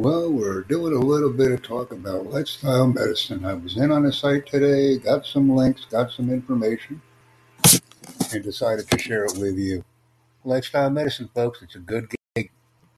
Well, we're doing a little bit of talk about lifestyle medicine. I was in on a site today, got some links, got some information, and decided to share it with you. Lifestyle medicine, folks, it's a good game.